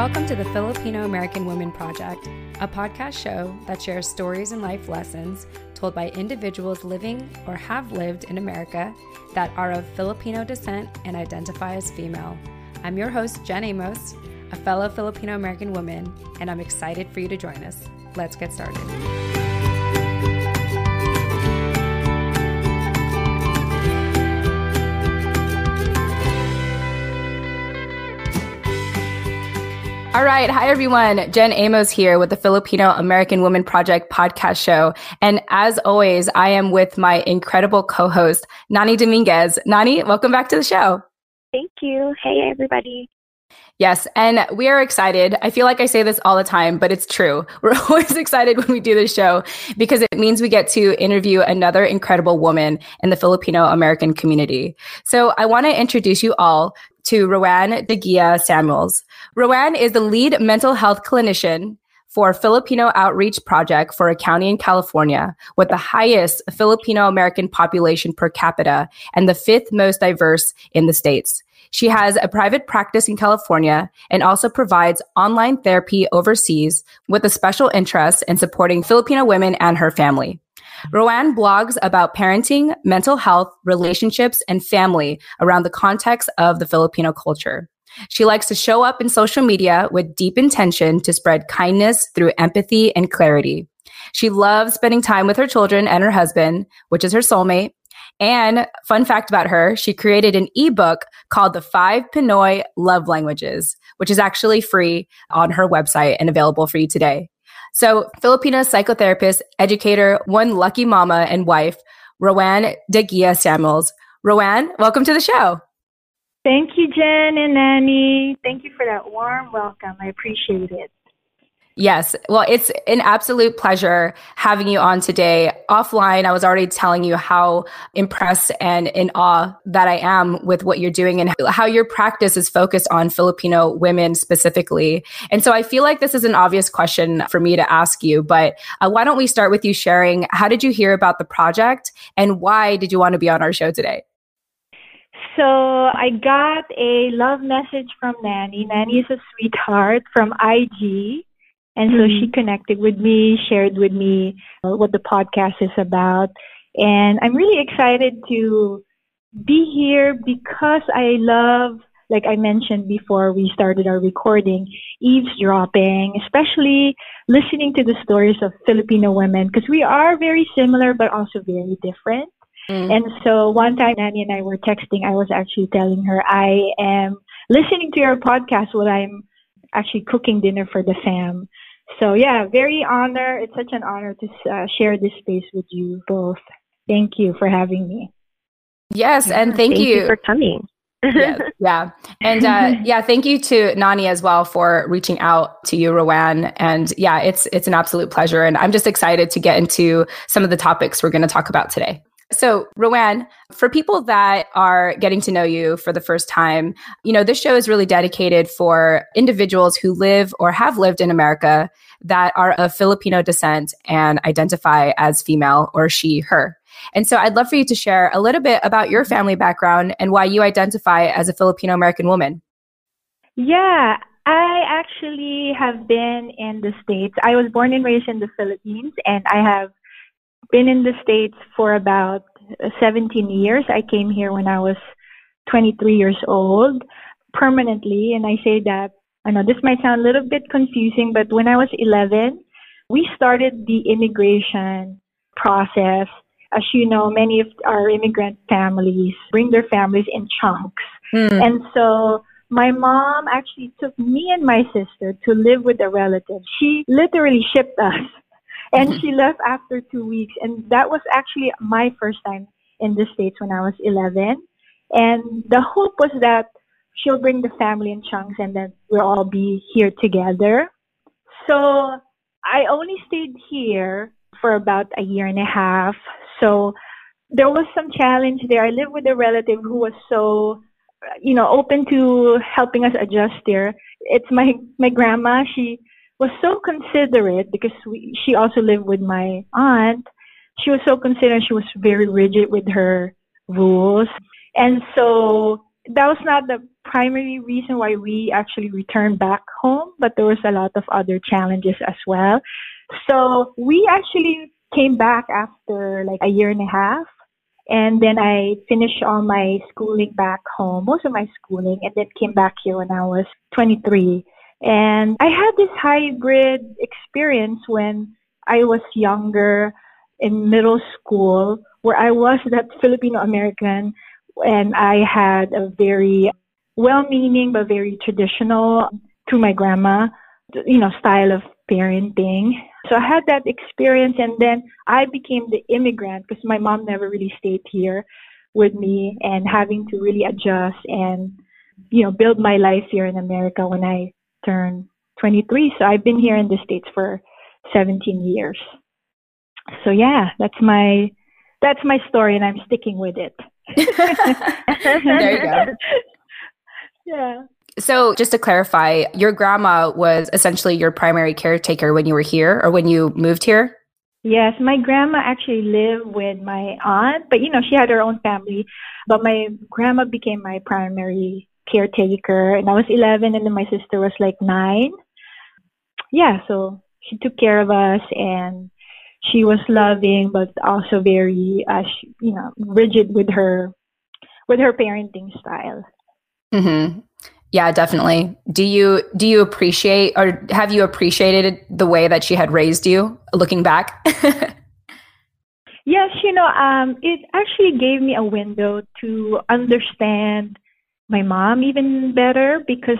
Welcome to the Filipino American Women Project, a podcast show that shares stories and life lessons told by individuals living or have lived in America that are of Filipino descent and identify as female. I'm your host, Jen Amos, a fellow Filipino American woman, and I'm excited for you to join us. Let's get started. All right. Hi, everyone. Jen Amos here with the Filipino American Women Project podcast show. And as always, I am with my incredible co-host, Nani Dominguez. Nani, welcome back to the show. Thank you. Hey, everybody. Yes, and we are excited. I feel like I say this all the time, but it's true. We're always excited when we do this show because it means we get to interview another incredible woman in the Filipino American community. So I want to introduce you all to Roanne de Guia-Samuels. Roanne is the lead mental health clinician for Filipino Outreach Project for a county in California with the highest Filipino American population per capita and the fifth most diverse in the states. She has a private practice in California and also provides online therapy overseas with a special interest in supporting Filipino women and her family. Roanne blogs about parenting, mental health, relationships, and family around the context of the Filipino culture. She likes to show up in social media with deep intention to spread kindness through empathy and clarity. She loves spending time with her children and her husband, which is her soulmate, and fun fact about her, she created an ebook called The Five Pinoy Love Languages, which is actually free on her website and available for you today. So, Filipino psychotherapist, educator, one lucky mama and wife, Roanne de Guia-Samuels. Roanne, welcome to the show. Thank you, Jen and Nani. Thank you for that warm welcome. I appreciate it. Yes. Well, it's an absolute pleasure having you on today. Offline, I was already telling you how impressed and in awe that I am with what you're doing and how your practice is focused on Filipino women specifically. And so I feel like this is an obvious question for me to ask you, but uh, why don't we start with you sharing how did you hear about the project and why did you want to be on our show today? So I got a love message from Nani. Nani is a sweetheart from IG and so she mm-hmm. connected with me, shared with me uh, what the podcast is about. And I'm really excited to be here because I love, like I mentioned before we started our recording, eavesdropping, especially listening to the stories of Filipino women because we are very similar but also very different. Mm. And so one time Nani and I were texting, I was actually telling her I am listening to your podcast while I'm actually cooking dinner for the fam. So yeah, very honor. It's such an honor to uh, share this space with you both. Thank you for having me. Yes, and thank, thank you. you for coming. yes, yeah. And uh, yeah, thank you to Nani as well for reaching out to you, Roanne. And yeah, it's it's an absolute pleasure. And I'm just excited to get into some of the topics we're going to talk about today. So, Roanne, for people that are getting to know you for the first time, you know, this show is really dedicated for individuals who live or have lived in America that are of Filipino descent and identify as female or she, her. And so I'd love for you to share a little bit about your family background and why you identify as a Filipino American woman. Yeah, I actually have been in the States. I was born and raised in the Philippines, and I have been in the States for about 17 years. I came here when I was 23 years old permanently. And I say that, I know this might sound a little bit confusing, but when I was 11, we started the immigration process. As you know, many of our immigrant families bring their families in chunks. Mm. And so my mom actually took me and my sister to live with a relative. She literally shipped us and mm-hmm. she left after two weeks. And that was actually my first time in the States when I was 11. And the hope was that she'll bring the family in chunks and then we'll all be here together. So I only stayed here for about a year and a half. So there was some challenge there. I lived with a relative who was so, you know, open to helping us adjust there. It's my, my grandma. She was so considerate because we, she also lived with my aunt. She was so considerate. She was very rigid with her rules. And so that was not the primary reason why we actually returned back home, but there was a lot of other challenges as well. So we actually came back after like a year and a half. And then I finished all my schooling back home, most of my schooling, and then came back here when I was 23. And I had this hybrid experience when I was younger in middle school where I was that Filipino American and I had a very well meaning but very traditional to my grandma, you know, style of parenting. So I had that experience and then I became the immigrant because my mom never really stayed here with me and having to really adjust and, you know, build my life here in America when I turned 23. So I've been here in the States for 17 years. So yeah, that's my, that's my story and I'm sticking with it. there you go. Yeah. So, just to clarify, your grandma was essentially your primary caretaker when you were here or when you moved here? Yes, my grandma actually lived with my aunt, but you know, she had her own family. But my grandma became my primary caretaker, and I was 11, and then my sister was like nine. Yeah, so she took care of us, and she was loving, but also very, uh, you know, rigid with her, with her parenting style. Mm-hmm. Yeah, definitely. Do you do you appreciate or have you appreciated the way that she had raised you looking back? yes, you know, um, it actually gave me a window to understand my mom even better because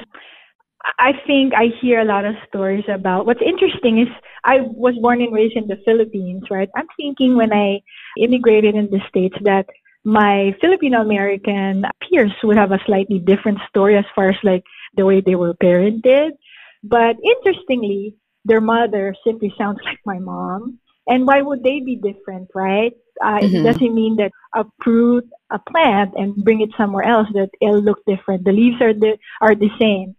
I think I hear a lot of stories about what's interesting is I was born and raised in the Philippines, right? I'm thinking when I immigrated in the States that my Filipino American peers would have a slightly different story as far as like the way they were parented. But interestingly, their mother simply sounds like my mom. And why would they be different, right? Uh, mm-hmm. It doesn't mean that uproot a plant and bring it somewhere else that it'll look different. The leaves are the, are the same.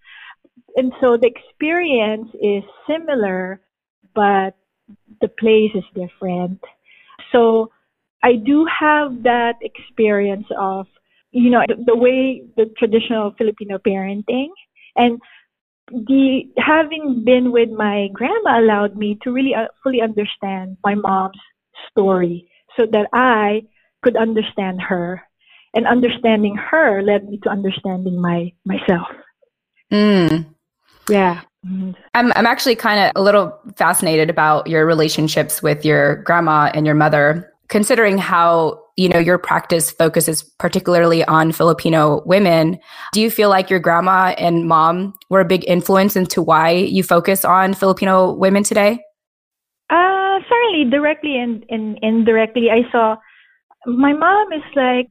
And so the experience is similar, but the place is different. So I do have that experience of, you know, the, the way the traditional Filipino parenting and the having been with my grandma allowed me to really uh, fully understand my mom's story so that I could understand her and understanding her led me to understanding my myself. Mm. Yeah. I'm I'm actually kind of a little fascinated about your relationships with your grandma and your mother considering how you know your practice focuses particularly on filipino women do you feel like your grandma and mom were a big influence into why you focus on filipino women today? Uh certainly directly and, and indirectly i saw my mom is like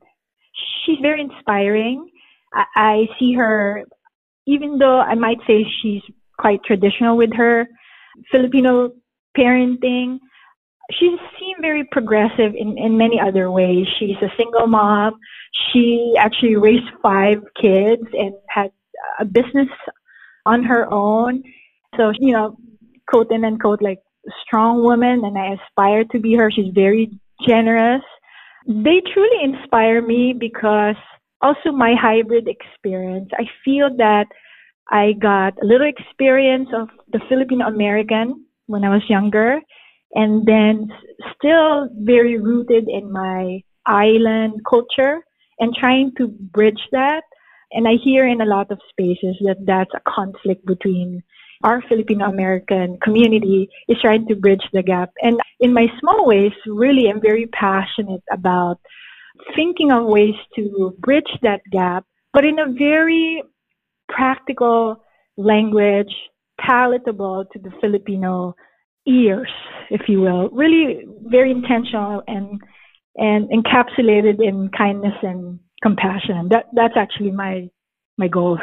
she's very inspiring. I, I see her even though i might say she's quite traditional with her filipino parenting she seemed very progressive in, in many other ways. She's a single mom. She actually raised five kids and had a business on her own. So, you know, quote and unquote, like strong woman, and I aspire to be her. She's very generous. They truly inspire me because also my hybrid experience. I feel that I got a little experience of the Filipino American when I was younger and then still very rooted in my island culture and trying to bridge that. And I hear in a lot of spaces that that's a conflict between our Filipino American community is trying to bridge the gap. And in my small ways, really, I'm very passionate about thinking of ways to bridge that gap, but in a very practical language, palatable to the Filipino ears, if you will, really very intentional and and encapsulated in kindness and compassion. That that's actually my my goal.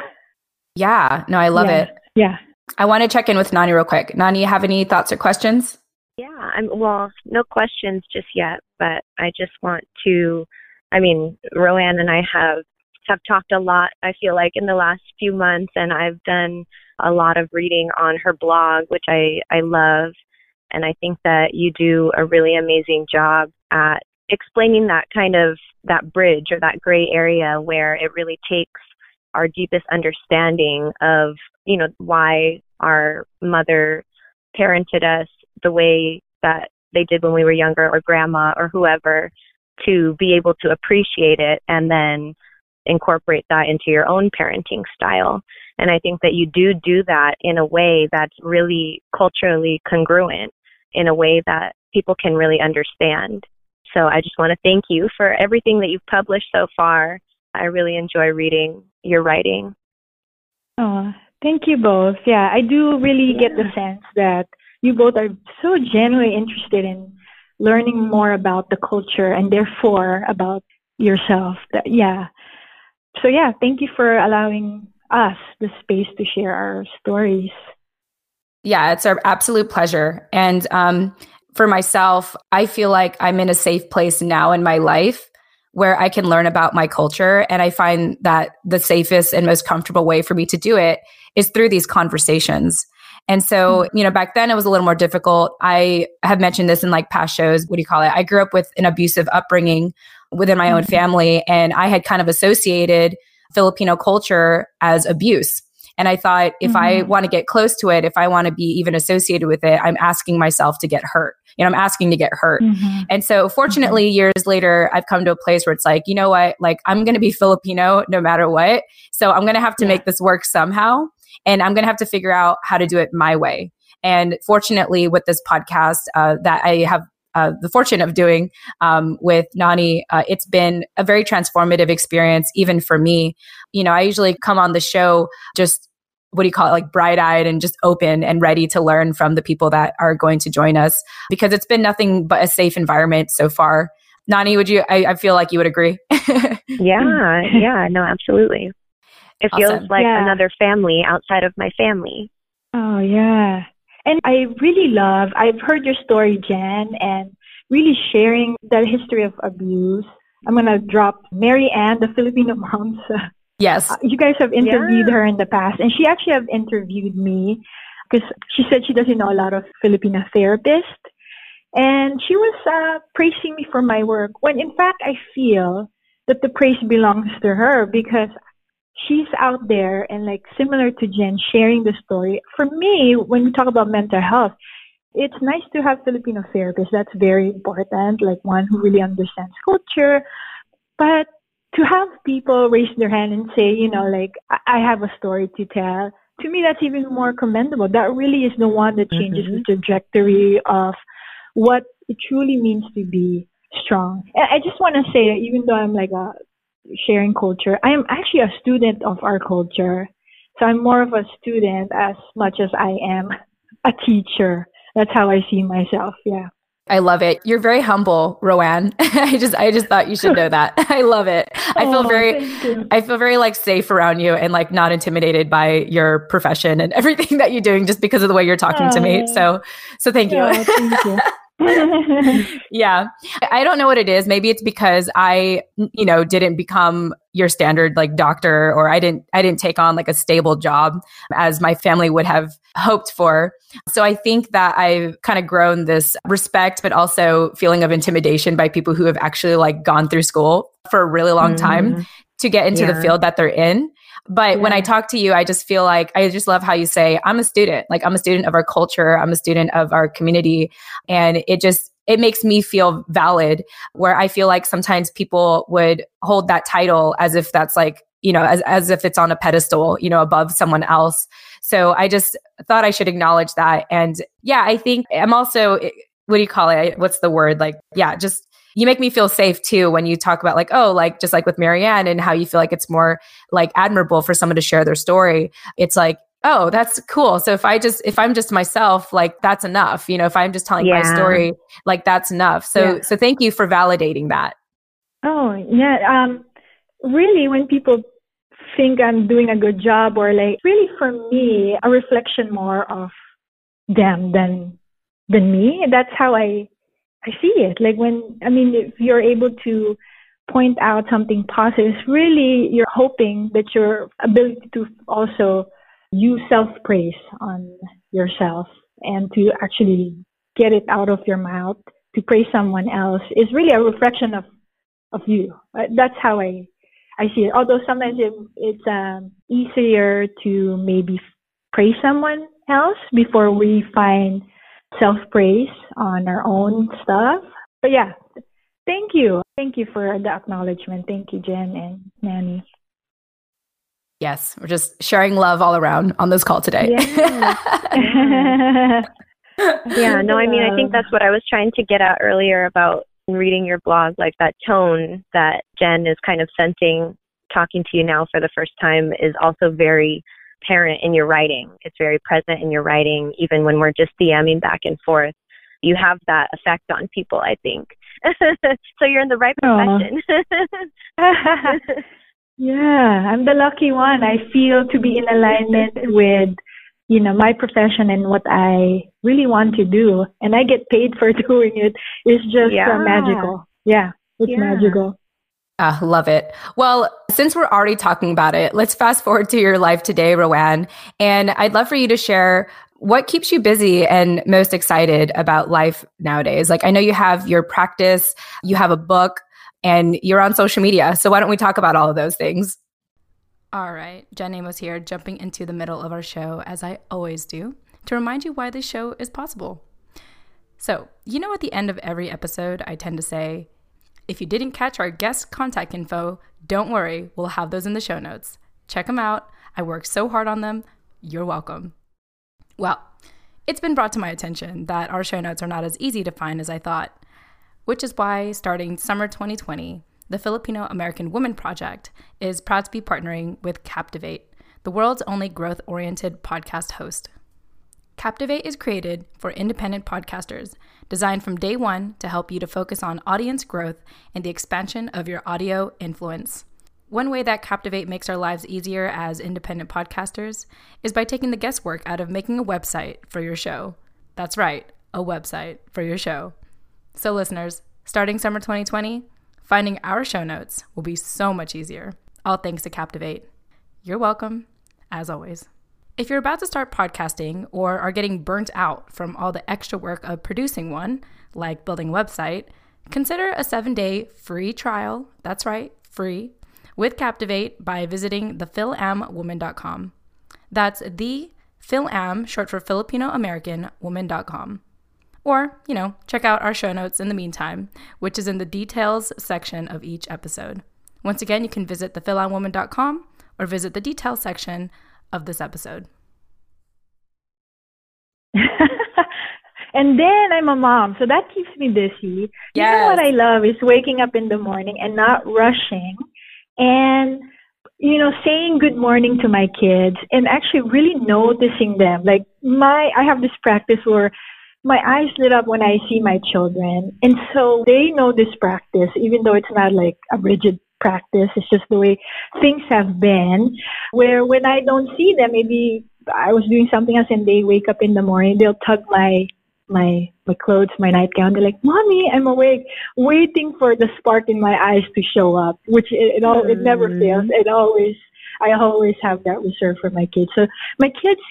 Yeah, no, I love yeah. it. Yeah. I want to check in with Nani real quick. Nani, you have any thoughts or questions? Yeah, I'm well, no questions just yet, but I just want to I mean, Roanne and I have have talked a lot, I feel like in the last few months and I've done a lot of reading on her blog, which I I love and I think that you do a really amazing job at explaining that kind of that bridge or that gray area where it really takes our deepest understanding of, you know, why our mother parented us the way that they did when we were younger or grandma or whoever to be able to appreciate it and then incorporate that into your own parenting style. And I think that you do do that in a way that's really culturally congruent, in a way that people can really understand. So I just want to thank you for everything that you've published so far. I really enjoy reading your writing. Oh, thank you both. Yeah, I do really yeah. get the sense that you both are so genuinely interested in learning more about the culture and therefore about yourself. Yeah. So yeah, thank you for allowing us the space to share our stories. Yeah, it's our absolute pleasure. And um, for myself, I feel like I'm in a safe place now in my life where I can learn about my culture. And I find that the safest and most comfortable way for me to do it is through these conversations. And so, mm-hmm. you know, back then it was a little more difficult. I have mentioned this in like past shows. What do you call it? I grew up with an abusive upbringing within my own mm-hmm. family, and I had kind of associated Filipino culture as abuse. And I thought if mm-hmm. I want to get close to it, if I want to be even associated with it, I'm asking myself to get hurt. You know, I'm asking to get hurt. Mm-hmm. And so fortunately, mm-hmm. years later, I've come to a place where it's like, you know what? Like, I'm going to be Filipino no matter what. So I'm going to have to yeah. make this work somehow. And I'm going to have to figure out how to do it my way. And fortunately, with this podcast uh, that I have uh, the fortune of doing um, with Nani, uh, it's been a very transformative experience, even for me. You know, I usually come on the show just what do you call it, like bright eyed and just open and ready to learn from the people that are going to join us because it's been nothing but a safe environment so far. Nani, would you? I, I feel like you would agree. yeah, yeah, no, absolutely. It awesome. feels like yeah. another family outside of my family. Oh, yeah. And I really love, I've heard your story, Jen, and really sharing that history of abuse. I'm going to drop Mary Ann, the Filipino moms. Yes. Uh, you guys have interviewed yeah. her in the past, and she actually have interviewed me because she said she doesn't know a lot of Filipino therapists. And she was uh, praising me for my work when in fact I feel that the praise belongs to her because she's out there and like similar to Jen sharing the story. For me, when we talk about mental health, it's nice to have Filipino therapists. That's very important, like one who really understands culture. But to have people raise their hand and say, you know, like, I have a story to tell, to me, that's even more commendable. That really is the one that changes mm-hmm. the trajectory of what it truly means to be strong. And I just want to say, even though I'm like a sharing culture. I am actually a student of our culture. So I'm more of a student as much as I am a teacher. That's how I see myself. Yeah. I love it. You're very humble, Roanne. I just I just thought you should know that. I love it. I feel oh, very I feel very like safe around you and like not intimidated by your profession and everything that you're doing just because of the way you're talking to me. Uh, so so thank you. Oh, thank you. yeah. I don't know what it is. Maybe it's because I, you know, didn't become your standard like doctor or I didn't I didn't take on like a stable job as my family would have hoped for. So I think that I've kind of grown this respect but also feeling of intimidation by people who have actually like gone through school for a really long mm. time to get into yeah. the field that they're in. But yeah. when I talk to you, I just feel like I just love how you say, I'm a student. Like I'm a student of our culture. I'm a student of our community. And it just, it makes me feel valid where I feel like sometimes people would hold that title as if that's like, you know, as, as if it's on a pedestal, you know, above someone else. So I just thought I should acknowledge that. And yeah, I think I'm also, eh, what do you call it? What's the word? Like, yeah, just you make me feel safe too when you talk about like, oh, like just like with Marianne and how you feel like it's more like admirable for someone to share their story. It's like, oh, that's cool. So if I just if I'm just myself, like that's enough. You know, if I'm just telling yeah. my story, like that's enough. So yeah. so thank you for validating that. Oh, yeah. Um really when people think I'm doing a good job or like really for me a reflection more of them than than me. That's how I I see it. Like when, I mean, if you're able to point out something positive, really you're hoping that your ability to also use self praise on yourself and to actually get it out of your mouth to praise someone else is really a reflection of, of you. Uh, that's how I, I see it. Although sometimes it, it's um, easier to maybe praise someone else before we find self praise on our own mm-hmm. stuff. But yeah, thank you. Thank you for the acknowledgement. Thank you, Jen and Nani. Yes, we're just sharing love all around on this call today. Yeah. yeah, no, I mean, I think that's what I was trying to get at earlier about reading your blog, like that tone that Jen is kind of sensing talking to you now for the first time is also very apparent in your writing. It's very present in your writing, even when we're just DMing back and forth. You have that effect on people, I think. so you're in the right profession. Yeah, I'm the lucky one. I feel to be in alignment with, you know, my profession and what I really want to do. And I get paid for doing it. It's just uh, yeah. uh, magical. Yeah, it's yeah. magical. Uh, love it. Well, since we're already talking about it, let's fast forward to your life today, Roanne. And I'd love for you to share what keeps you busy and most excited about life nowadays. Like, I know you have your practice, you have a book, and you're on social media. So why don't we talk about all of those things? All right, Jen Amos here, jumping into the middle of our show, as I always do, to remind you why this show is possible. So, you know, at the end of every episode, I tend to say, if you didn't catch our guest contact info, don't worry, we'll have those in the show notes. Check them out. I worked so hard on them. You're welcome. Well, it's been brought to my attention that our show notes are not as easy to find as I thought which is why starting summer 2020, the Filipino American Woman Project is proud to be partnering with Captivate, the world's only growth oriented podcast host. Captivate is created for independent podcasters, designed from day one to help you to focus on audience growth and the expansion of your audio influence. One way that Captivate makes our lives easier as independent podcasters is by taking the guesswork out of making a website for your show. That's right, a website for your show. So, listeners, starting summer 2020, finding our show notes will be so much easier. All thanks to Captivate. You're welcome, as always. If you're about to start podcasting or are getting burnt out from all the extra work of producing one, like building a website, consider a seven day free trial. That's right, free with Captivate by visiting thefilamwoman.com. That's the FilAm, short for Filipino American woman.com. Or, you know, check out our show notes in the meantime, which is in the details section of each episode. Once again, you can visit thefilamwoman.com or visit the details section of this episode. and then I'm a mom, so that keeps me busy. Yes. You know what I love is waking up in the morning and not rushing and you know saying good morning to my kids and actually really noticing them like my i have this practice where my eyes lit up when I see my children. And so they know this practice, even though it's not like a rigid practice. It's just the way things have been. Where when I don't see them, maybe I was doing something else and they wake up in the morning, they'll tug my my my clothes, my nightgown. They're like, "Mommy, I'm awake," waiting for the spark in my eyes to show up. Which it, it all it never mm. fails. It always I always have that reserve for my kids. So my kids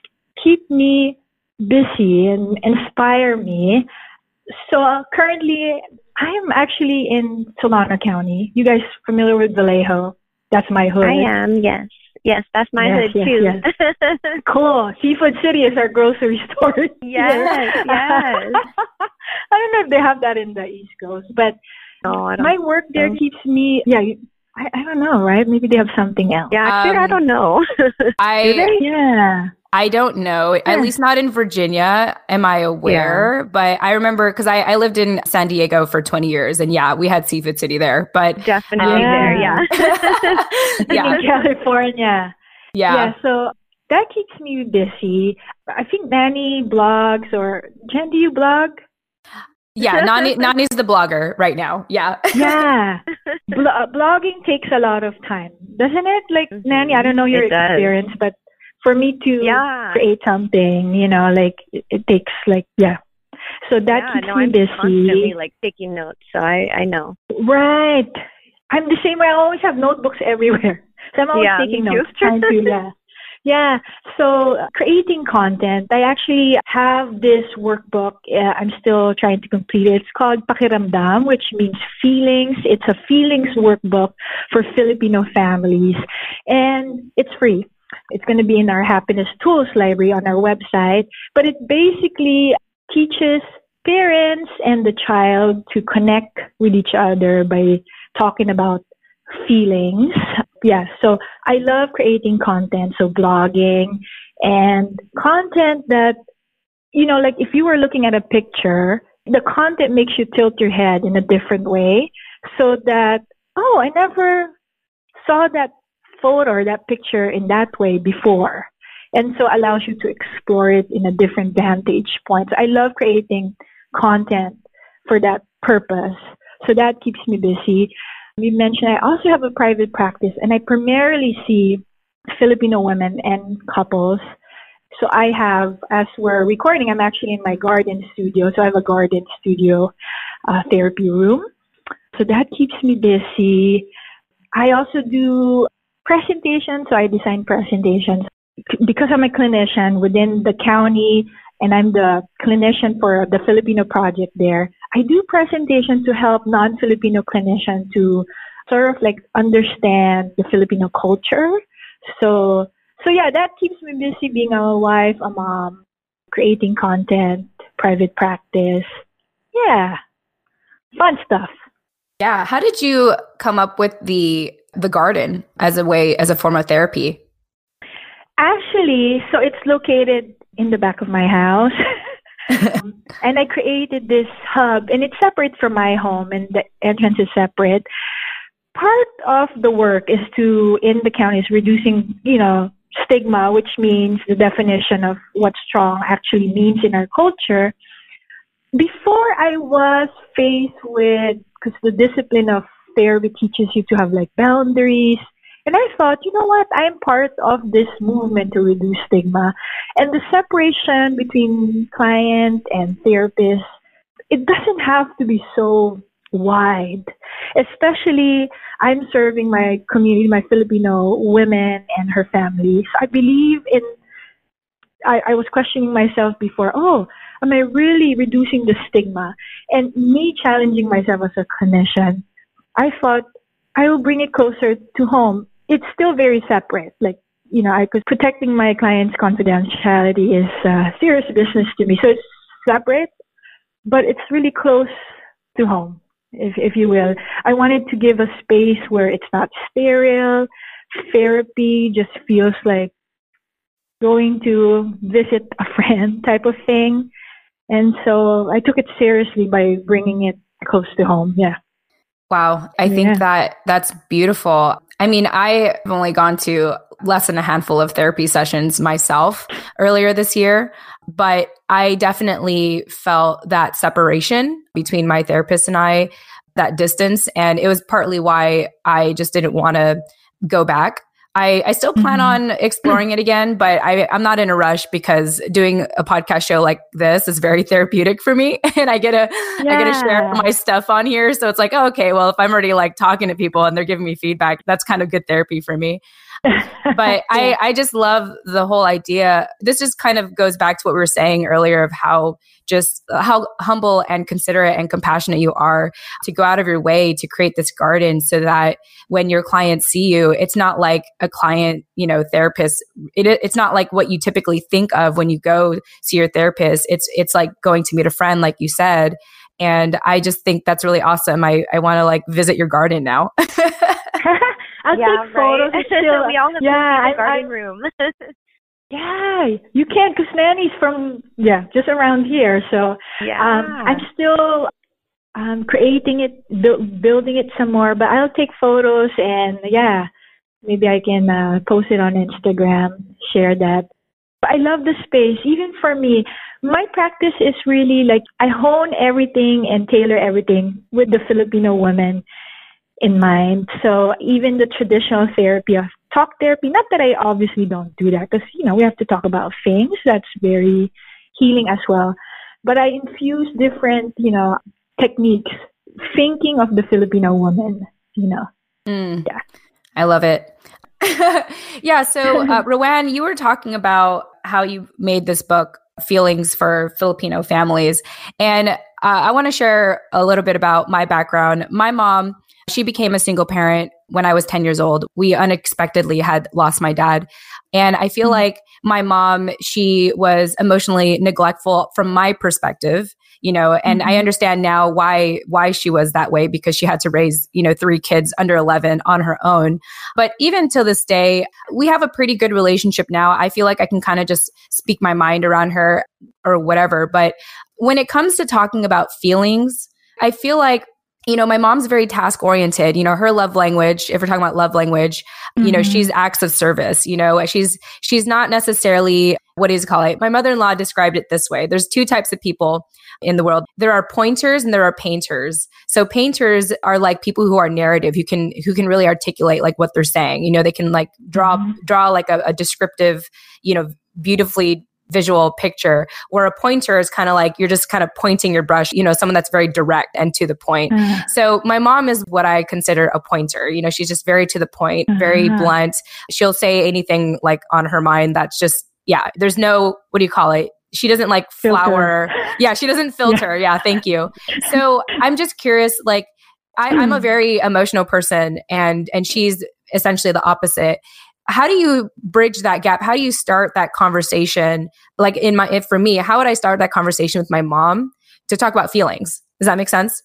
keep me busy and inspire me. So currently, I am actually in Solano County. You guys familiar with Vallejo? That's my hood. I am. Yes. Yes, that's my yes, hood yes, too. Yes. cool. Seafood City is our grocery store. Yes, yes. I don't know if they have that in the East Coast, but no, my work there keeps me. Yeah, I, I don't know, right? Maybe they have something else. Yeah, um, I don't know. I Do yeah. I don't know, yeah. at least not in Virginia. Am I aware? Yeah. But I remember because I, I, lived in San Diego for 20 years and yeah, we had Seafood City there. But definitely um, there, yeah. yeah. in California. Yeah. Yeah. So that keeps me busy. I think Nani blogs or Jen, do you blog? Yeah, Nani Nani's the blogger right now. Yeah. yeah. Blo- blogging takes a lot of time, doesn't it? Like mm-hmm. Nani, I don't know your experience, but for me to yeah. create something, you know, like it, takes like yeah. So that yeah, keeps no, me I'm busy. Constantly like taking notes, so I I know. Right. I'm the same way. I always have notebooks everywhere. So I'm always yeah, taking notes, trying to yeah. Yeah. So creating content, I actually have this workbook. Uh, I'm still trying to complete it. It's called Pakiramdam, which means feelings. It's a feelings workbook for Filipino families and it's free. It's going to be in our happiness tools library on our website, but it basically teaches parents and the child to connect with each other by talking about feelings. Yeah, so I love creating content, so blogging and content that, you know, like if you were looking at a picture, the content makes you tilt your head in a different way so that, oh, I never saw that photo or that picture in that way before. And so allows you to explore it in a different vantage point. So I love creating content for that purpose. So that keeps me busy. We mentioned I also have a private practice and I primarily see Filipino women and couples. So I have, as we're recording, I'm actually in my garden studio. So I have a garden studio uh, therapy room. So that keeps me busy. I also do presentations. So I design presentations because I'm a clinician within the county and I'm the clinician for the Filipino project there. I do presentations to help non-Filipino clinicians to sort of like understand the Filipino culture. So, so yeah, that keeps me busy being a wife, a mom, creating content, private practice. Yeah, fun stuff. Yeah. How did you come up with the the garden as a way as a form of therapy? Actually, so it's located in the back of my house. and I created this hub, and it's separate from my home, and the entrance is separate. Part of the work is to, in the county, is reducing, you know, stigma, which means the definition of what strong actually means in our culture. Before I was faced with, because the discipline of therapy teaches you to have like boundaries, and I thought, you know what? I'm part of this movement to reduce stigma. And the separation between client and therapist, it doesn't have to be so wide. Especially, I'm serving my community, my Filipino women and her families. I believe in, I, I was questioning myself before, oh, am I really reducing the stigma? And me challenging myself as a clinician, I thought I will bring it closer to home it's still very separate. Like, you know, I because protecting my client's confidentiality is serious business to me. So it's separate, but it's really close to home, if, if you will. I wanted to give a space where it's not sterile. Therapy just feels like going to visit a friend type of thing. And so I took it seriously by bringing it close to home. Yeah. Wow. I think yeah. that that's beautiful. I mean, I've only gone to less than a handful of therapy sessions myself earlier this year, but I definitely felt that separation between my therapist and I, that distance. And it was partly why I just didn't want to go back I, I still plan mm-hmm. on exploring it again, but I, I'm not in a rush because doing a podcast show like this is very therapeutic for me. And I get to yeah. I get to share my stuff on here. So it's like, oh, okay, well, if I'm already like talking to people and they're giving me feedback, that's kind of good therapy for me but I, I just love the whole idea. This just kind of goes back to what we were saying earlier of how just uh, how humble and considerate and compassionate you are to go out of your way to create this garden so that when your clients see you, it's not like a client, you know, therapist. It, it's not like what you typically think of when you go see your therapist. It's, it's like going to meet a friend, like you said. And I just think that's really awesome. I, I want to like visit your garden now. I'll yeah, take photos. Right. Still, we all have yeah, a garden I, room. yeah, you can't, because Nani's from yeah just around here. So yeah, um, I'm still um, creating it, bu- building it some more. But I'll take photos and yeah, maybe I can uh, post it on Instagram, share that. But I love the space. Even for me, my practice is really like I hone everything and tailor everything with the Filipino woman in mind. So even the traditional therapy of talk therapy, not that I obviously don't do that because, you know, we have to talk about things. That's very healing as well. But I infuse different, you know, techniques, thinking of the Filipino woman, you know. Mm, yeah. I love it. yeah. So, uh, Roanne, you were talking about how you made this book, Feelings for Filipino Families. And uh, I want to share a little bit about my background. My mom, she became a single parent when I was 10 years old. We unexpectedly had lost my dad. And I feel mm-hmm. like my mom, she was emotionally neglectful from my perspective you know and mm-hmm. i understand now why why she was that way because she had to raise you know three kids under 11 on her own but even to this day we have a pretty good relationship now i feel like i can kind of just speak my mind around her or whatever but when it comes to talking about feelings i feel like you know, my mom's very task oriented. You know, her love language, if we're talking about love language, mm-hmm. you know, she's mm-hmm. acts of service. You know, she's she's not necessarily what do you call it? My mother-in-law described it this way. There's two types of people in the world. There are pointers and there are painters. So painters are like people who are narrative, who can who can really articulate like what they're saying. You know, they can like draw mm-hmm. draw like a, a descriptive, you know, beautifully visual picture where a pointer is kind of like you're just kind of pointing your brush you know someone that's very direct and to the point uh, so my mom is what i consider a pointer you know she's just very to the point very uh-huh. blunt she'll say anything like on her mind that's just yeah there's no what do you call it she doesn't like flower. Yeah, she doesn't filter. Yeah. yeah, thank you. So I'm just curious, like I, I'm a very emotional person and and she's essentially the opposite. How do you bridge that gap? How do you start that conversation? Like in my if for me, how would I start that conversation with my mom to talk about feelings? Does that make sense?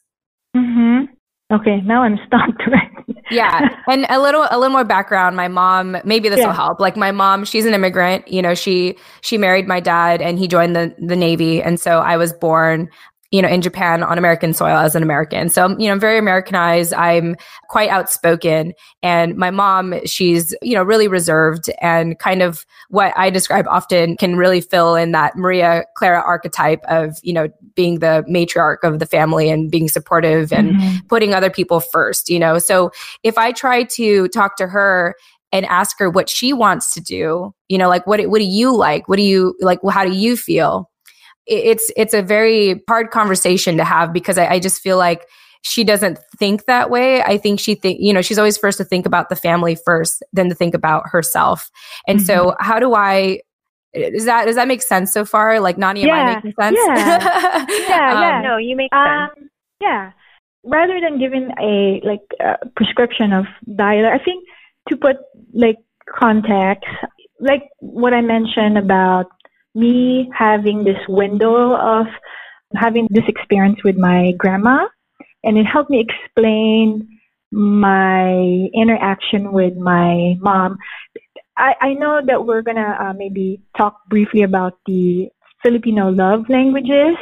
Mm-hmm. Okay, now I'm stumped. yeah, and a little a little more background. My mom, maybe this yeah. will help. Like my mom, she's an immigrant. You know, she she married my dad, and he joined the the Navy, and so I was born you know, in Japan on American soil as an American. So, you know, I'm very Americanized. I'm quite outspoken. And my mom, she's, you know, really reserved and kind of what I describe often can really fill in that Maria Clara archetype of, you know, being the matriarch of the family and being supportive and mm-hmm. putting other people first, you know. So if I try to talk to her and ask her what she wants to do, you know, like what what do you like? What do you like how do you feel? It's it's a very hard conversation to have because I, I just feel like she doesn't think that way. I think she think you know she's always first to think about the family first, then to think about herself. And mm-hmm. so, how do I? Does that does that make sense so far? Like Nani, yeah, am I making sense? Yeah, yeah, um, yeah. No, you make sense. Um, yeah. Rather than giving a like a prescription of diet, I think to put like context, like what I mentioned about me having this window of having this experience with my grandma, and it helped me explain my interaction with my mom. I, I know that we're gonna uh, maybe talk briefly about the Filipino love languages,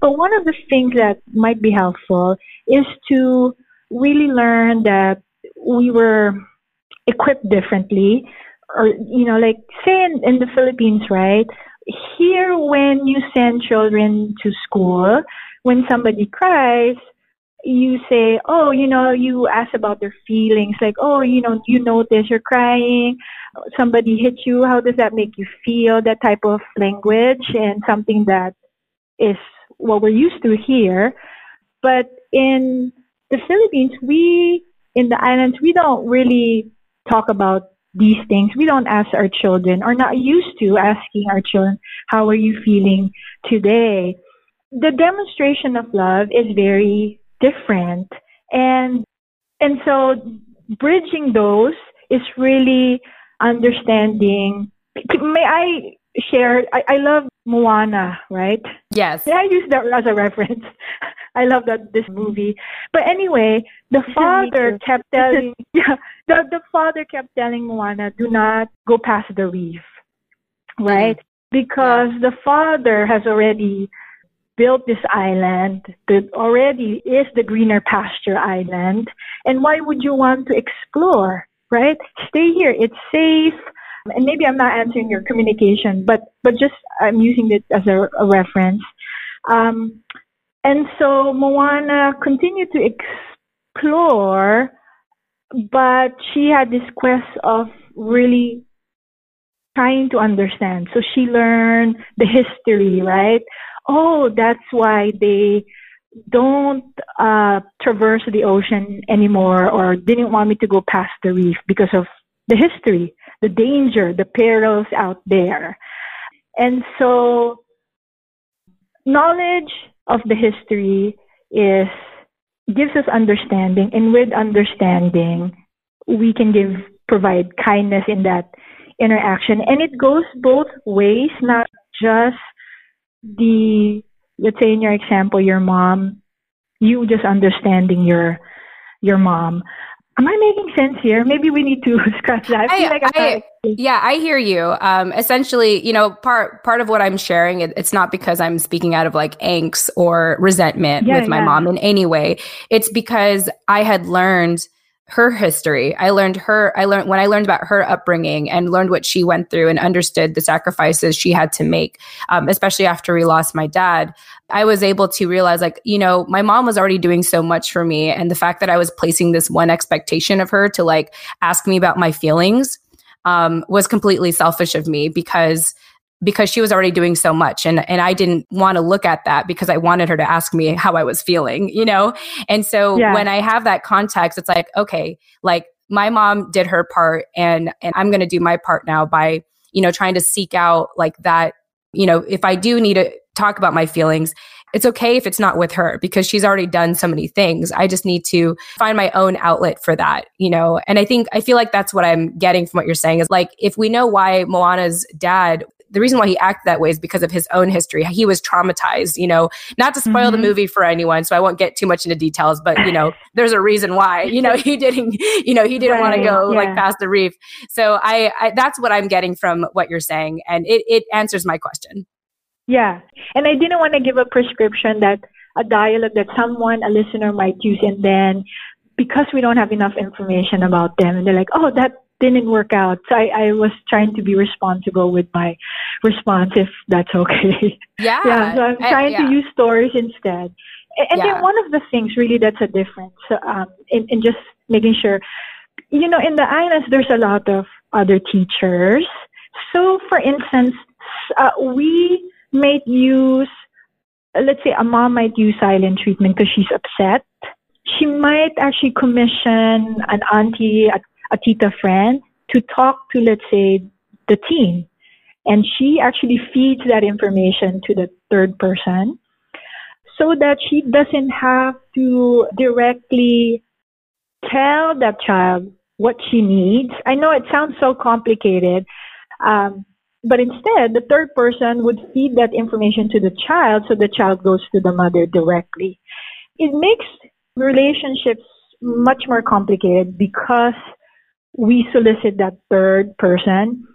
but one of the things that might be helpful is to really learn that we were equipped differently or you know like say in, in the philippines right here when you send children to school, when somebody cries, you say, oh, you know, you ask about their feelings, like, oh, you know, you notice you're crying, somebody hit you, how does that make you feel? That type of language and something that is what we're used to here. But in the Philippines, we, in the islands, we don't really talk about these things. We don't ask our children, or not used to asking our children, how are you feeling today? The demonstration of love is very different. And, and so bridging those is really understanding. May I share? I, I love Moana, right? Yes. May I use that as a reference? I love that this movie. But anyway, the father kept telling yeah, the the father kept telling Moana, do not go past the reef. Right? Mm-hmm. Because the father has already built this island that already is the greener pasture island. And why would you want to explore? Right? Stay here. It's safe. And maybe I'm not answering your communication, but but just I'm using it as a, a reference. Um, and so Moana continued to explore, but she had this quest of really trying to understand. So she learned the history, right? Oh, that's why they don't uh, traverse the ocean anymore or didn't want me to go past the reef because of the history, the danger, the perils out there. And so knowledge of the history is gives us understanding and with understanding we can give provide kindness in that interaction. And it goes both ways not just the let's say in your example your mom you just understanding your your mom Am I making sense here? Maybe we need to scratch that. I, I like I, yeah, I hear you. Um, essentially, you know, part part of what I'm sharing, it, it's not because I'm speaking out of like angst or resentment yeah, with my yeah. mom in any way. It's because I had learned her history. I learned her, I learned when I learned about her upbringing and learned what she went through and understood the sacrifices she had to make, um, especially after we lost my dad. I was able to realize, like, you know, my mom was already doing so much for me. And the fact that I was placing this one expectation of her to like ask me about my feelings um, was completely selfish of me because because she was already doing so much and and I didn't want to look at that because I wanted her to ask me how I was feeling, you know? And so yeah. when I have that context it's like okay, like my mom did her part and and I'm going to do my part now by, you know, trying to seek out like that, you know, if I do need to talk about my feelings, it's okay if it's not with her because she's already done so many things. I just need to find my own outlet for that, you know? And I think, I feel like that's what I'm getting from what you're saying is like, if we know why Moana's dad the reason why he acted that way is because of his own history. He was traumatized, you know, not to spoil mm-hmm. the movie for anyone, so I won't get too much into details, but you know, there's a reason why, you know, he didn't, you know, he didn't right. want to go yeah. like past the reef. So I, I, that's what I'm getting from what you're saying. And it, it answers my question. Yeah. And I didn't want to give a prescription that a dialogue that someone, a listener might use and then because we don't have enough information about them and they're like, oh, that didn't work out. So I, I was trying to be responsible with my response, if that's okay. Yeah. yeah. So I'm trying to use stories instead. And, and yeah. then one of the things really that's a difference um, in, in just making sure, you know, in the islands, there's a lot of other teachers. So, for instance, uh, we might use, let's say a mom might use silent treatment because she's upset. She might actually commission an auntie, a a tita friend to talk to, let's say, the teen. And she actually feeds that information to the third person so that she doesn't have to directly tell that child what she needs. I know it sounds so complicated, um, but instead, the third person would feed that information to the child so the child goes to the mother directly. It makes relationships much more complicated because we solicit that third person.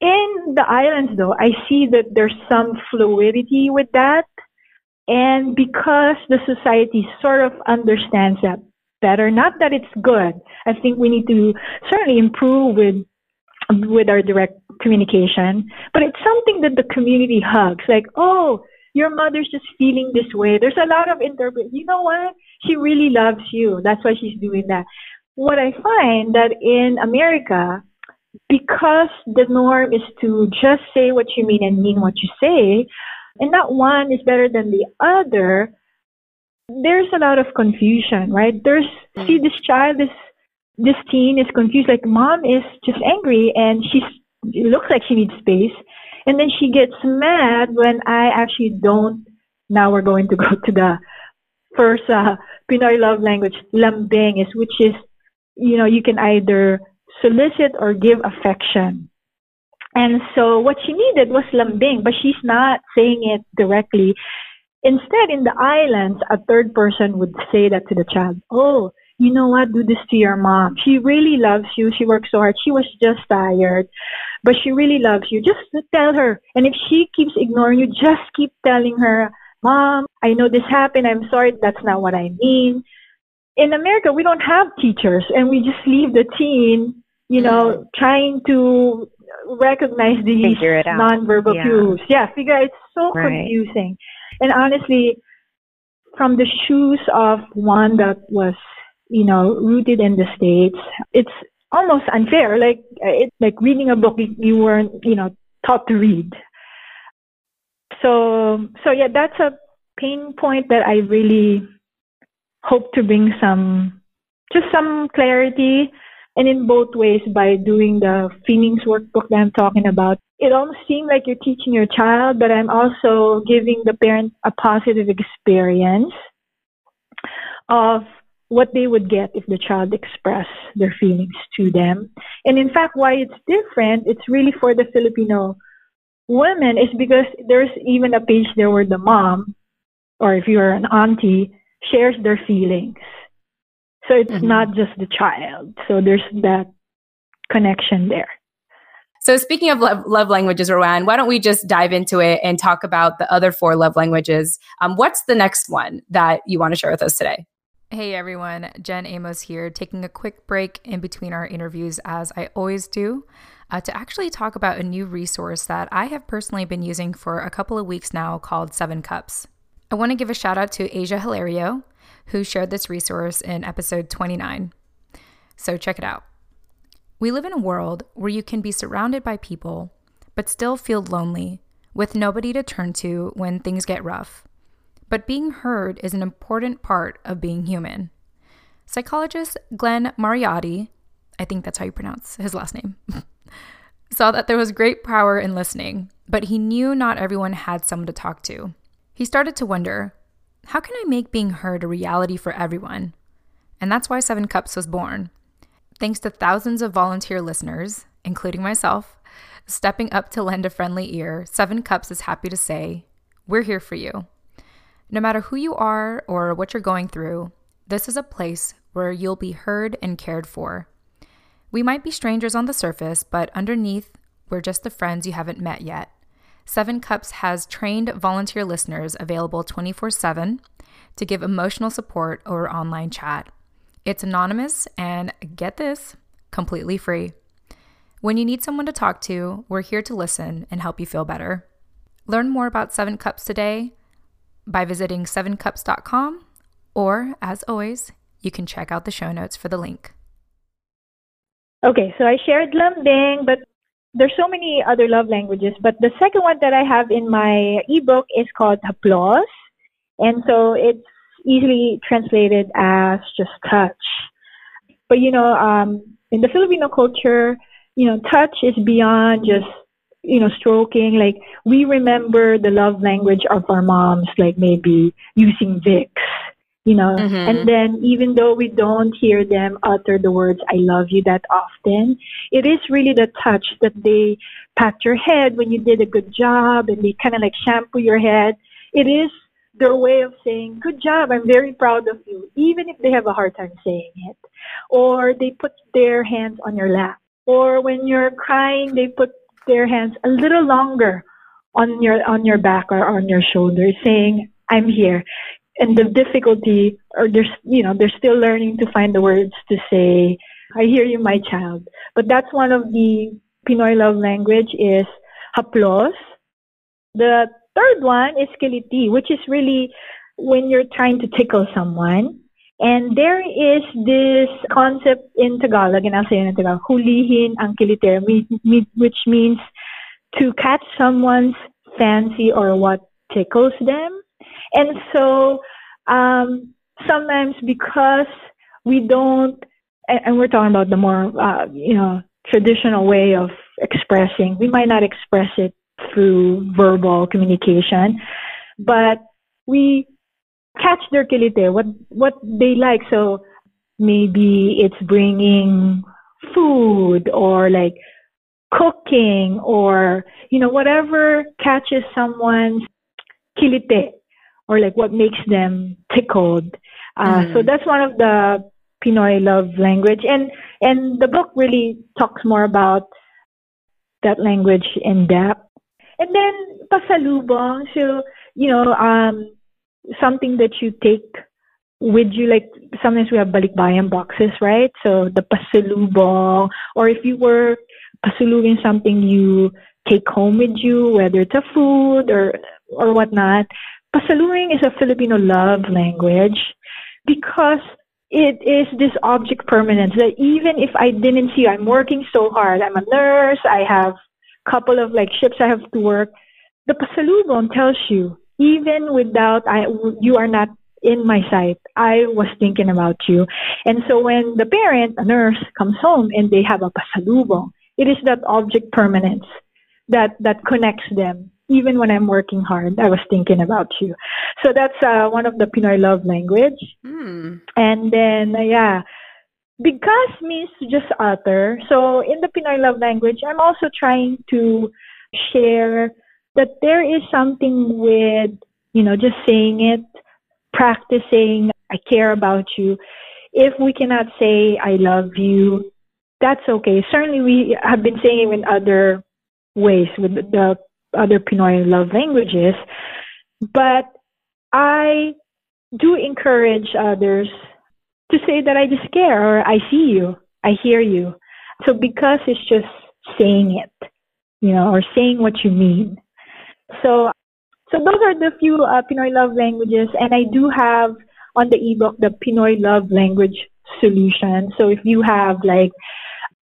In the islands, though, I see that there's some fluidity with that. And because the society sort of understands that better, not that it's good, I think we need to certainly improve with with our direct communication, but it's something that the community hugs. Like, oh, your mother's just feeling this way. There's a lot of interpret. You know what? She really loves you. That's why she's doing that what I find that in America, because the norm is to just say what you mean and mean what you say, and not one is better than the other, there's a lot of confusion, right? There's mm. see this child, this this teen is confused, like mom is just angry and she's it looks like she needs space. And then she gets mad when I actually don't now we're going to go to the first uh, Pinoy love language, lambing is which is you know, you can either solicit or give affection. And so what she needed was lambing, but she's not saying it directly. Instead, in the islands, a third person would say that to the child. Oh, you know what? Do this to your mom. She really loves you. She works so hard. She was just tired, but she really loves you. Just tell her. And if she keeps ignoring you, just keep telling her, Mom, I know this happened. I'm sorry. That's not what I mean in America, we don't have teachers, and we just leave the teen, you know, mm-hmm. trying to recognize these nonverbal yeah. cues. Yeah, figure it's so right. confusing. And honestly, from the shoes of one that was, you know, rooted in the states, it's almost unfair. Like it's like reading a book you weren't, you know, taught to read. So, so yeah, that's a pain point that I really hope to bring some just some clarity And in both ways, by doing the feelings workbook that I'm talking about, it almost seems like you're teaching your child, but I'm also giving the parent a positive experience of what they would get if the child expressed their feelings to them. And in fact, why it's different, it's really for the Filipino women is because there's even a page there where the mom, or if you're an auntie, shares their feelings. So it's mm-hmm. not just the child. So there's that connection there. So speaking of love, love, languages, Roanne, why don't we just dive into it and talk about the other four love languages? Um, what's the next one that you want to share with us today? Hey everyone, Jen Amos here, taking a quick break in between our interviews as I always do uh, to actually talk about a new resource that I have personally been using for a couple of weeks now called Seven Cups. I want to give a shout out to Asia Hilario, who shared this resource in episode 29. So check it out. We live in a world where you can be surrounded by people, but still feel lonely, with nobody to turn to when things get rough. But being heard is an important part of being human. Psychologist Glen Moriarty, I think that's how you pronounce his last name, saw that there was great power in listening, but he knew not everyone had someone to talk to. He started to wonder how can I make being heard a reality for everyone? And that's why Seven Cups was born. Thanks to thousands of volunteer listeners, including myself, stepping up to lend a friendly ear, Seven Cups is happy to say, We're here for you. No matter who you are or what you're going through, this is a place where you'll be heard and cared for. We might be strangers on the surface, but underneath, we're just the friends you haven't met yet. Seven Cups has trained volunteer listeners available 24 7 to give emotional support over online chat. It's anonymous and, get this, completely free. When you need someone to talk to, we're here to listen and help you feel better. Learn more about Seven Cups today by visiting sevencups.com, or as always, you can check out the show notes for the link. Okay, so I shared lambing, but there's so many other love languages. But the second one that I have in my ebook is called haplos, and so it's easily translated as just touch. But you know, um, in the Filipino culture, you know, touch is beyond just you know stroking. Like we remember the love language of our moms, like maybe using Vicks you know? Mm-hmm. and then even though we don't hear them utter the words i love you that often it is really the touch that they pat your head when you did a good job and they kind of like shampoo your head. It is their way of saying good job i'm very proud of you even if they have a hard time saying it. Or they put their hands on your lap. Or when you're crying they put their hands a little longer on your on your back or on your shoulder saying i'm here and the difficulty or there's you know they're still learning to find the words to say i hear you my child. But that's one of the pinoy love language is haplos. The third one is kiliti which is really when you're trying to tickle someone. And there is this concept in Tagalog, and I'll say in Tagalog, hulihin ang kiliti, which means to catch someone's fancy or what tickles them. And so um, sometimes because we don't, and we're talking about the more, uh, you know, traditional way of expressing, we might not express it through verbal communication, but we catch their kiliti, what, what they like. So maybe it's bringing food or like cooking or, you know, whatever catches someone's kiliti or like what makes them tickled. Uh, mm. So that's one of the Pinoy love language, and and the book really talks more about that language in depth. And then pasalubong, so you know, um, something that you take with you. Like sometimes we have balikbayan boxes, right? So the pasalubong, or if you were pasalubing something you take home with you, whether it's a food or or whatnot. Pasalubong is a Filipino love language because it is this object permanence that even if I didn't see you, I'm working so hard. I'm a nurse. I have a couple of like shifts I have to work. The pasalubong tells you even without I, you are not in my sight. I was thinking about you. And so when the parent, a nurse, comes home and they have a pasalubong, it is that object permanence that, that connects them. Even when I'm working hard, I was thinking about you. So that's uh, one of the Pinoy love language. Mm. And then, uh, yeah, bigkas means to just utter. So in the Pinoy love language, I'm also trying to share that there is something with, you know, just saying it, practicing, I care about you. If we cannot say, I love you, that's okay. Certainly, we have been saying it in other ways with the other Pinoy love languages, but I do encourage others to say that I just care or I see you, I hear you. So bigkas it's just saying it, you know, or saying what you mean. So, so those are the few uh, Pinoy love languages, and I do have on the ebook the Pinoy love language solution. So if you have like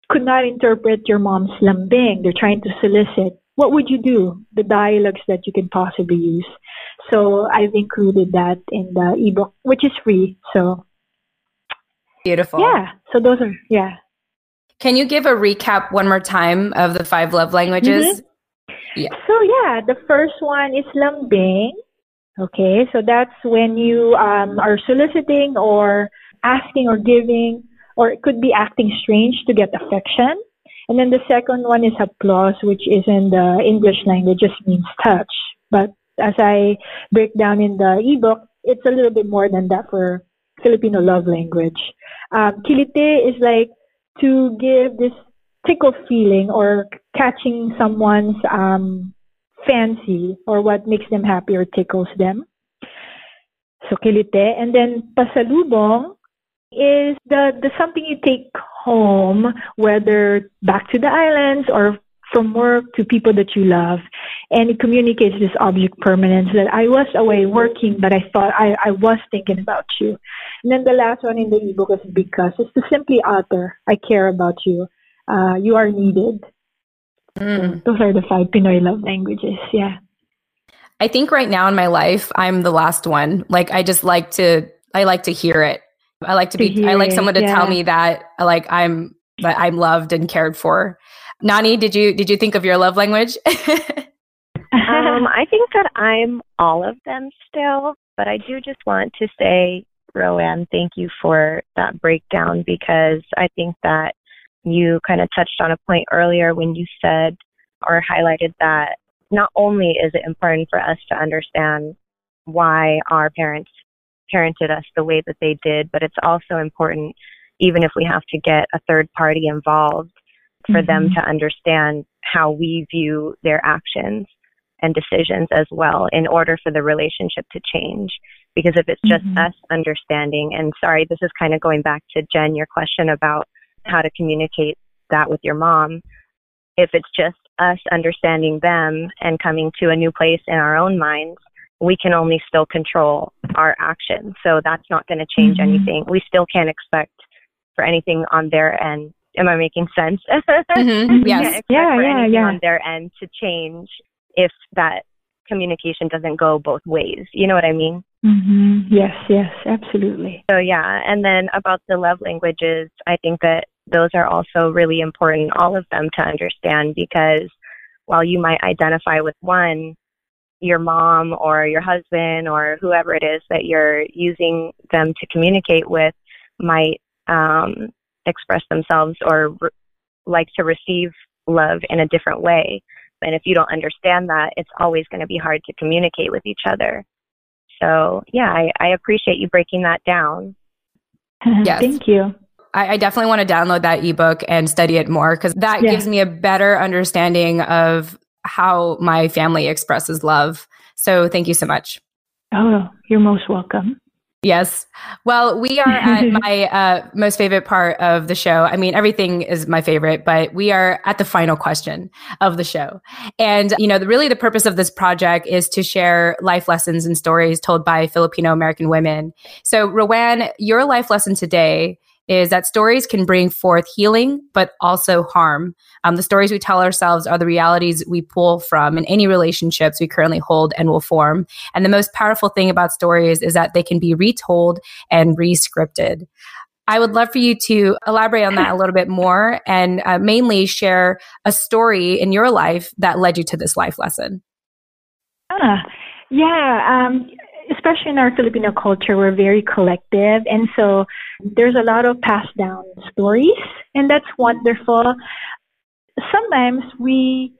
could not interpret your mom's lambing, they're trying to solicit. What would you do? The dialogues that you can possibly use. So I've included that in the ebook, which is free. So beautiful. Yeah. So those are yeah. Can you give a recap one more time of the five love languages? Mm-hmm. Yeah. So yeah, the first one is lambing. Okay, so that's when you um, are soliciting or asking or giving, or it could be acting strange to get affection. And then the second one is haplos, which is in the English language, just means touch. But as I break down in the ebook, it's a little bit more than that for Filipino love language. Um, kiliti is like to give this tickle feeling or catching someone's um, fancy or what makes them happy or tickles them. So kiliti. And then pasalubong is the, the something you take home, whether back to the islands or from work to people that you love. And it communicates this object permanence that I was away working, but I thought I, I was thinking about you. And then the last one in the ebook is bigkas it's to simply utter, I care about you. Uh, you are needed. Mm. Those are the five Pinoy love languages. Yeah. I think right now in my life, I'm the last one. Like I just like to, I like to hear it. I like to be, I like someone to yeah. tell me that like I'm, that I'm loved and cared for. Nani, did you did you think of your love language? um, I think that I'm all of them still, but I do just want to say, Roanne, thank you for that breakdown because I think that you kind of touched on a point earlier when you said or highlighted that not only is it important for us to understand why our parents parented us the way that they did, but it's also important, even if we have to get a third party involved, for mm-hmm. them to understand how we view their actions and decisions as well in order for the relationship to change. Because if it's just mm-hmm. us understanding, and sorry, this is kind of going back to Jen, your question about how to communicate that with your mom. If it's just us understanding them and coming to a new place in our own minds, we can only still control our actions. So that's not going to change mm-hmm. anything. We still can't expect for anything on their end Am I making sense? mm-hmm. Yes. Yeah, yeah, yeah. On their end to change if that communication doesn't go both ways. You know what I mean? Mm-hmm. Yes, yes, absolutely. So, yeah. And then about the love languages, I think that those are also really important, all of them to understand, because while you might identify with one, your mom or your husband or whoever it is that you're using them to communicate with might um, express themselves or re- like to receive love in a different way. And if you don't understand that, it's always going to be hard to communicate with each other. So, yeah, I, I appreciate you breaking that down. Yes. Thank you. I, I, definitely want to download that ebook and study it more because that yeah. gives me a better understanding of how my family expresses love. So, thank you so much. Oh, you're most welcome. Yes. Well, we are at my uh, most favorite part of the show. I mean, everything is my favorite, but we are at the final question of the show. And, you know, the, really the purpose of this project is to share life lessons and stories told by Filipino American women. So, Roanne, your life lesson today is that stories can bring forth healing, but also harm. Um, the stories we tell ourselves are the realities we pull from in any relationships we currently hold and will form. And the most powerful thing about stories is that they can be retold and re-scripted. I would love for you to elaborate on that a little bit more and uh, mainly share a story in your life that led you to this life lesson. Ah, yeah. Um, especially in our Filipino culture, we're very collective. And so there's a lot of passed down stories, and that's wonderful. Sometimes we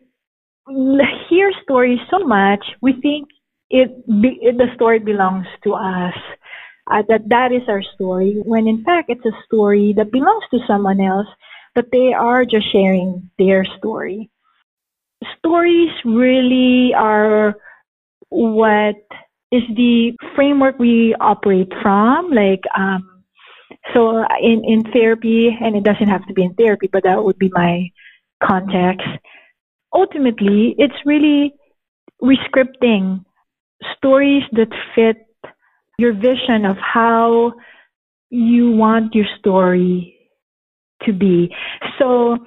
hear stories so much, we think it, it the story belongs to us. Uh, that that is our story, when in fact it's a story that belongs to someone else, but they are just sharing their story. Stories really are what is the framework we operate from. Like, um, so in, in therapy, and it doesn't have to be in therapy, but that would be my context. Ultimately, it's really rescripting stories that fit your vision of how you want your story to be. So,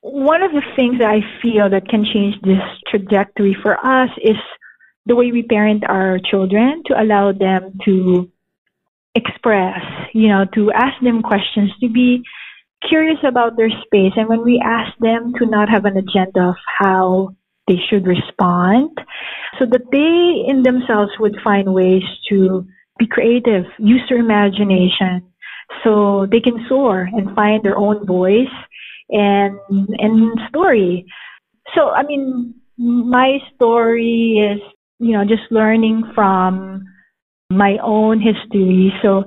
one of the things that I feel that can change this trajectory for us is the way we parent our children to allow them to express, you know, to ask them questions, to be curious about their space. And when we ask them to not have an agenda of how they should respond, so that they in themselves would find ways to be creative, use their imagination, so they can soar and find their own voice and and story. So I mean, my story is you know, just learning from my own history. So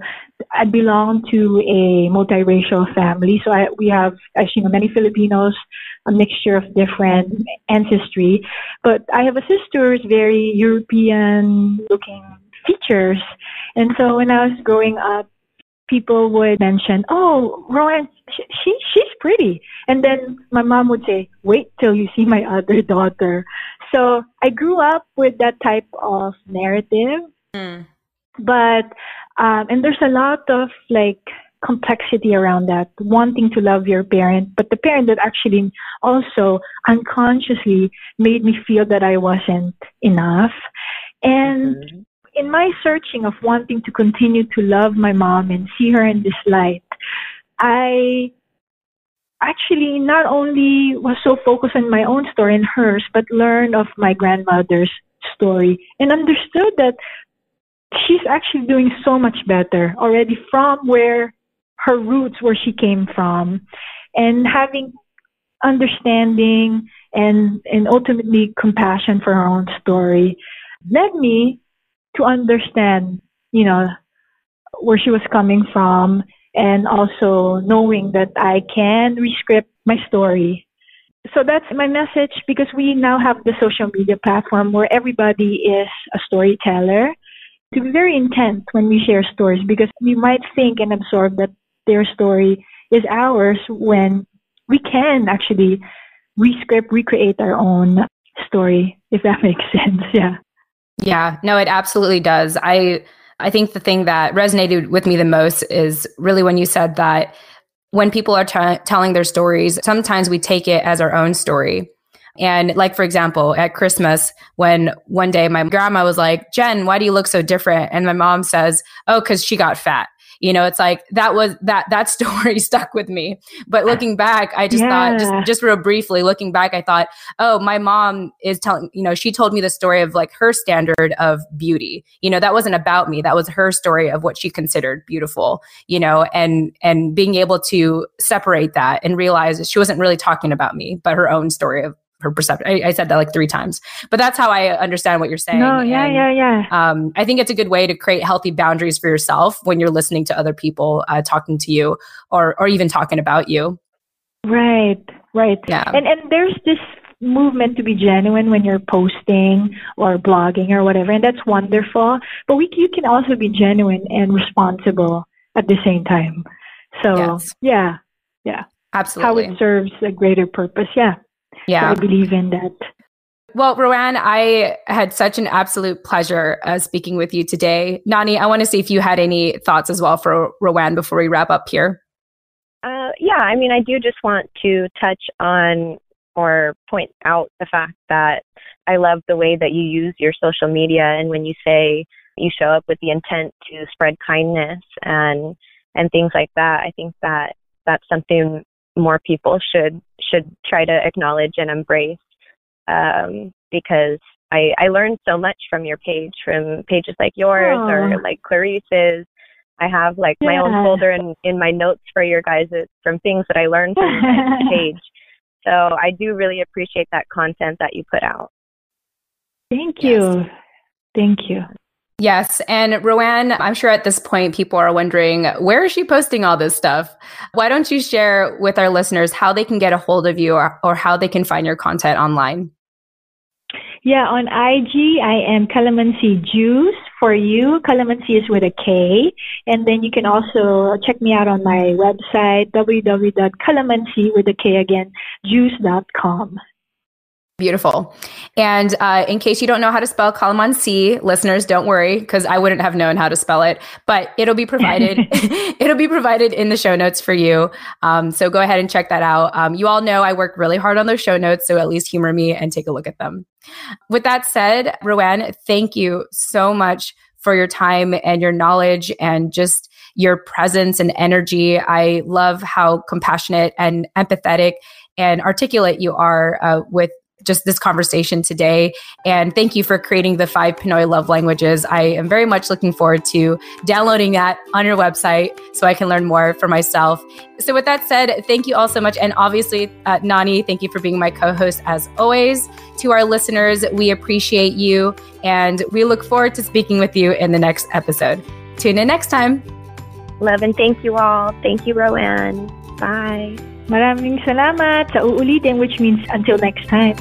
I belong to a multiracial family. So I, we have, as you know, many Filipinos, a mixture of different ancestry. But I have a sister very European looking features. And so when I was growing up, people would mention, "Oh, Roanne, she she's pretty," and then my mom would say, "Wait till you see my other daughter." So I grew up with that type of narrative, mm. but um, and there's a lot of like complexity around that, wanting to love your parent, but the parent that actually also unconsciously made me feel that I wasn't enough, and. Mm-hmm in my searching of wanting to continue to love my mom and see her in this light, I actually not only was so focused on my own story and hers, but learned of my grandmother's story and understood that she's actually doing so much better already from where her roots, where she came from, and having understanding and, and ultimately compassion for her own story led me to understand, you know, where she was coming from and also knowing that I can rescript my story. So that's my message because we now have the social media platform where everybody is a storyteller. To be very intent when we share stories because we might think and absorb that their story is ours when we can actually rescript, recreate our own story, if that makes sense. Yeah. Yeah, no, it absolutely does. I I think the thing that resonated with me the most is really when you said that when people are t- telling their stories, sometimes we take it as our own story. And like, for example, at Christmas, when one day my grandma was like, Jen, why do you look so different? And my mom says, Oh, cause she got fat. You know, it's like that was that that story stuck with me. But looking back, I just yeah. thought just just real briefly looking back, I thought, oh, my mom is telling, you know, she told me the story of like her standard of beauty. You know, that wasn't about me. That was her story of what she considered beautiful, you know, and and being able to separate that and realize that she wasn't really talking about me, but her own story of her perception. I, I, said that like three times, but that's how I understand what you're saying. No, yeah, and, yeah, yeah. Um, I think it's a good way to create healthy boundaries for yourself when you're listening to other people uh, talking to you or or even talking about you. Right, right. Yeah. And and there's this movement to be genuine when you're posting or blogging or whatever, and that's wonderful. But we you can also be genuine and responsible at the same time. So yes. yeah, yeah. Absolutely. How it serves a greater purpose. Yeah. Yeah. So I believe in that. Well, Roanne, I had such an absolute pleasure uh, speaking with you today. Nani, I want to see if you had any thoughts as well for Roanne before we wrap up here. yeah, I mean, I do just want to touch on or point out the fact that I love the way that you use your social media and when you say you show up with the intent to spread kindness and and things like that. I think that that's something more people should should try to acknowledge and embrace um, because I, I learned so much from your page, from pages like yours Aww. or like Clarice's. I have like my yeah. own folder in, in my notes for your guys from things that I learned from your page. So I do really appreciate that content that you put out. Thank you. Yes. Thank you. Yes. And Roanne, I'm sure at this point people are wondering, where is she posting all this stuff? Why don't you share with our listeners how they can get a hold of you or, or how they can find your content online? Yeah, on IG, I am Kalamansi Juice for you. Kalamansi is with a K. And then you can also check me out on my website, www.kalamansi with a K again, juice.com. Beautiful. And uh, in case you don't know how to spell calamansi, listeners, don't worry because I wouldn't have known how to spell it. But it'll be provided. it'll be provided in the show notes for you. Um, so go ahead and check that out. Um, you all know I work really hard on those show notes, so at least humor me and take a look at them. With that said, Roanne, thank you so much for your time and your knowledge and just your presence and energy. I love how compassionate and empathetic and articulate you are uh, with just this conversation today. And thank you for creating the five Pinoy love languages. I am very much looking forward to downloading that on your website so I can learn more for myself. So, with that said, thank you all so much. And obviously, uh, Nani, thank you for being my co host as always. To our listeners, we appreciate you and we look forward to speaking with you in the next episode. Tune in next time. Love and thank you all. Thank you, Roanne. Bye. Maraming salamat sa uulitin which means until next time.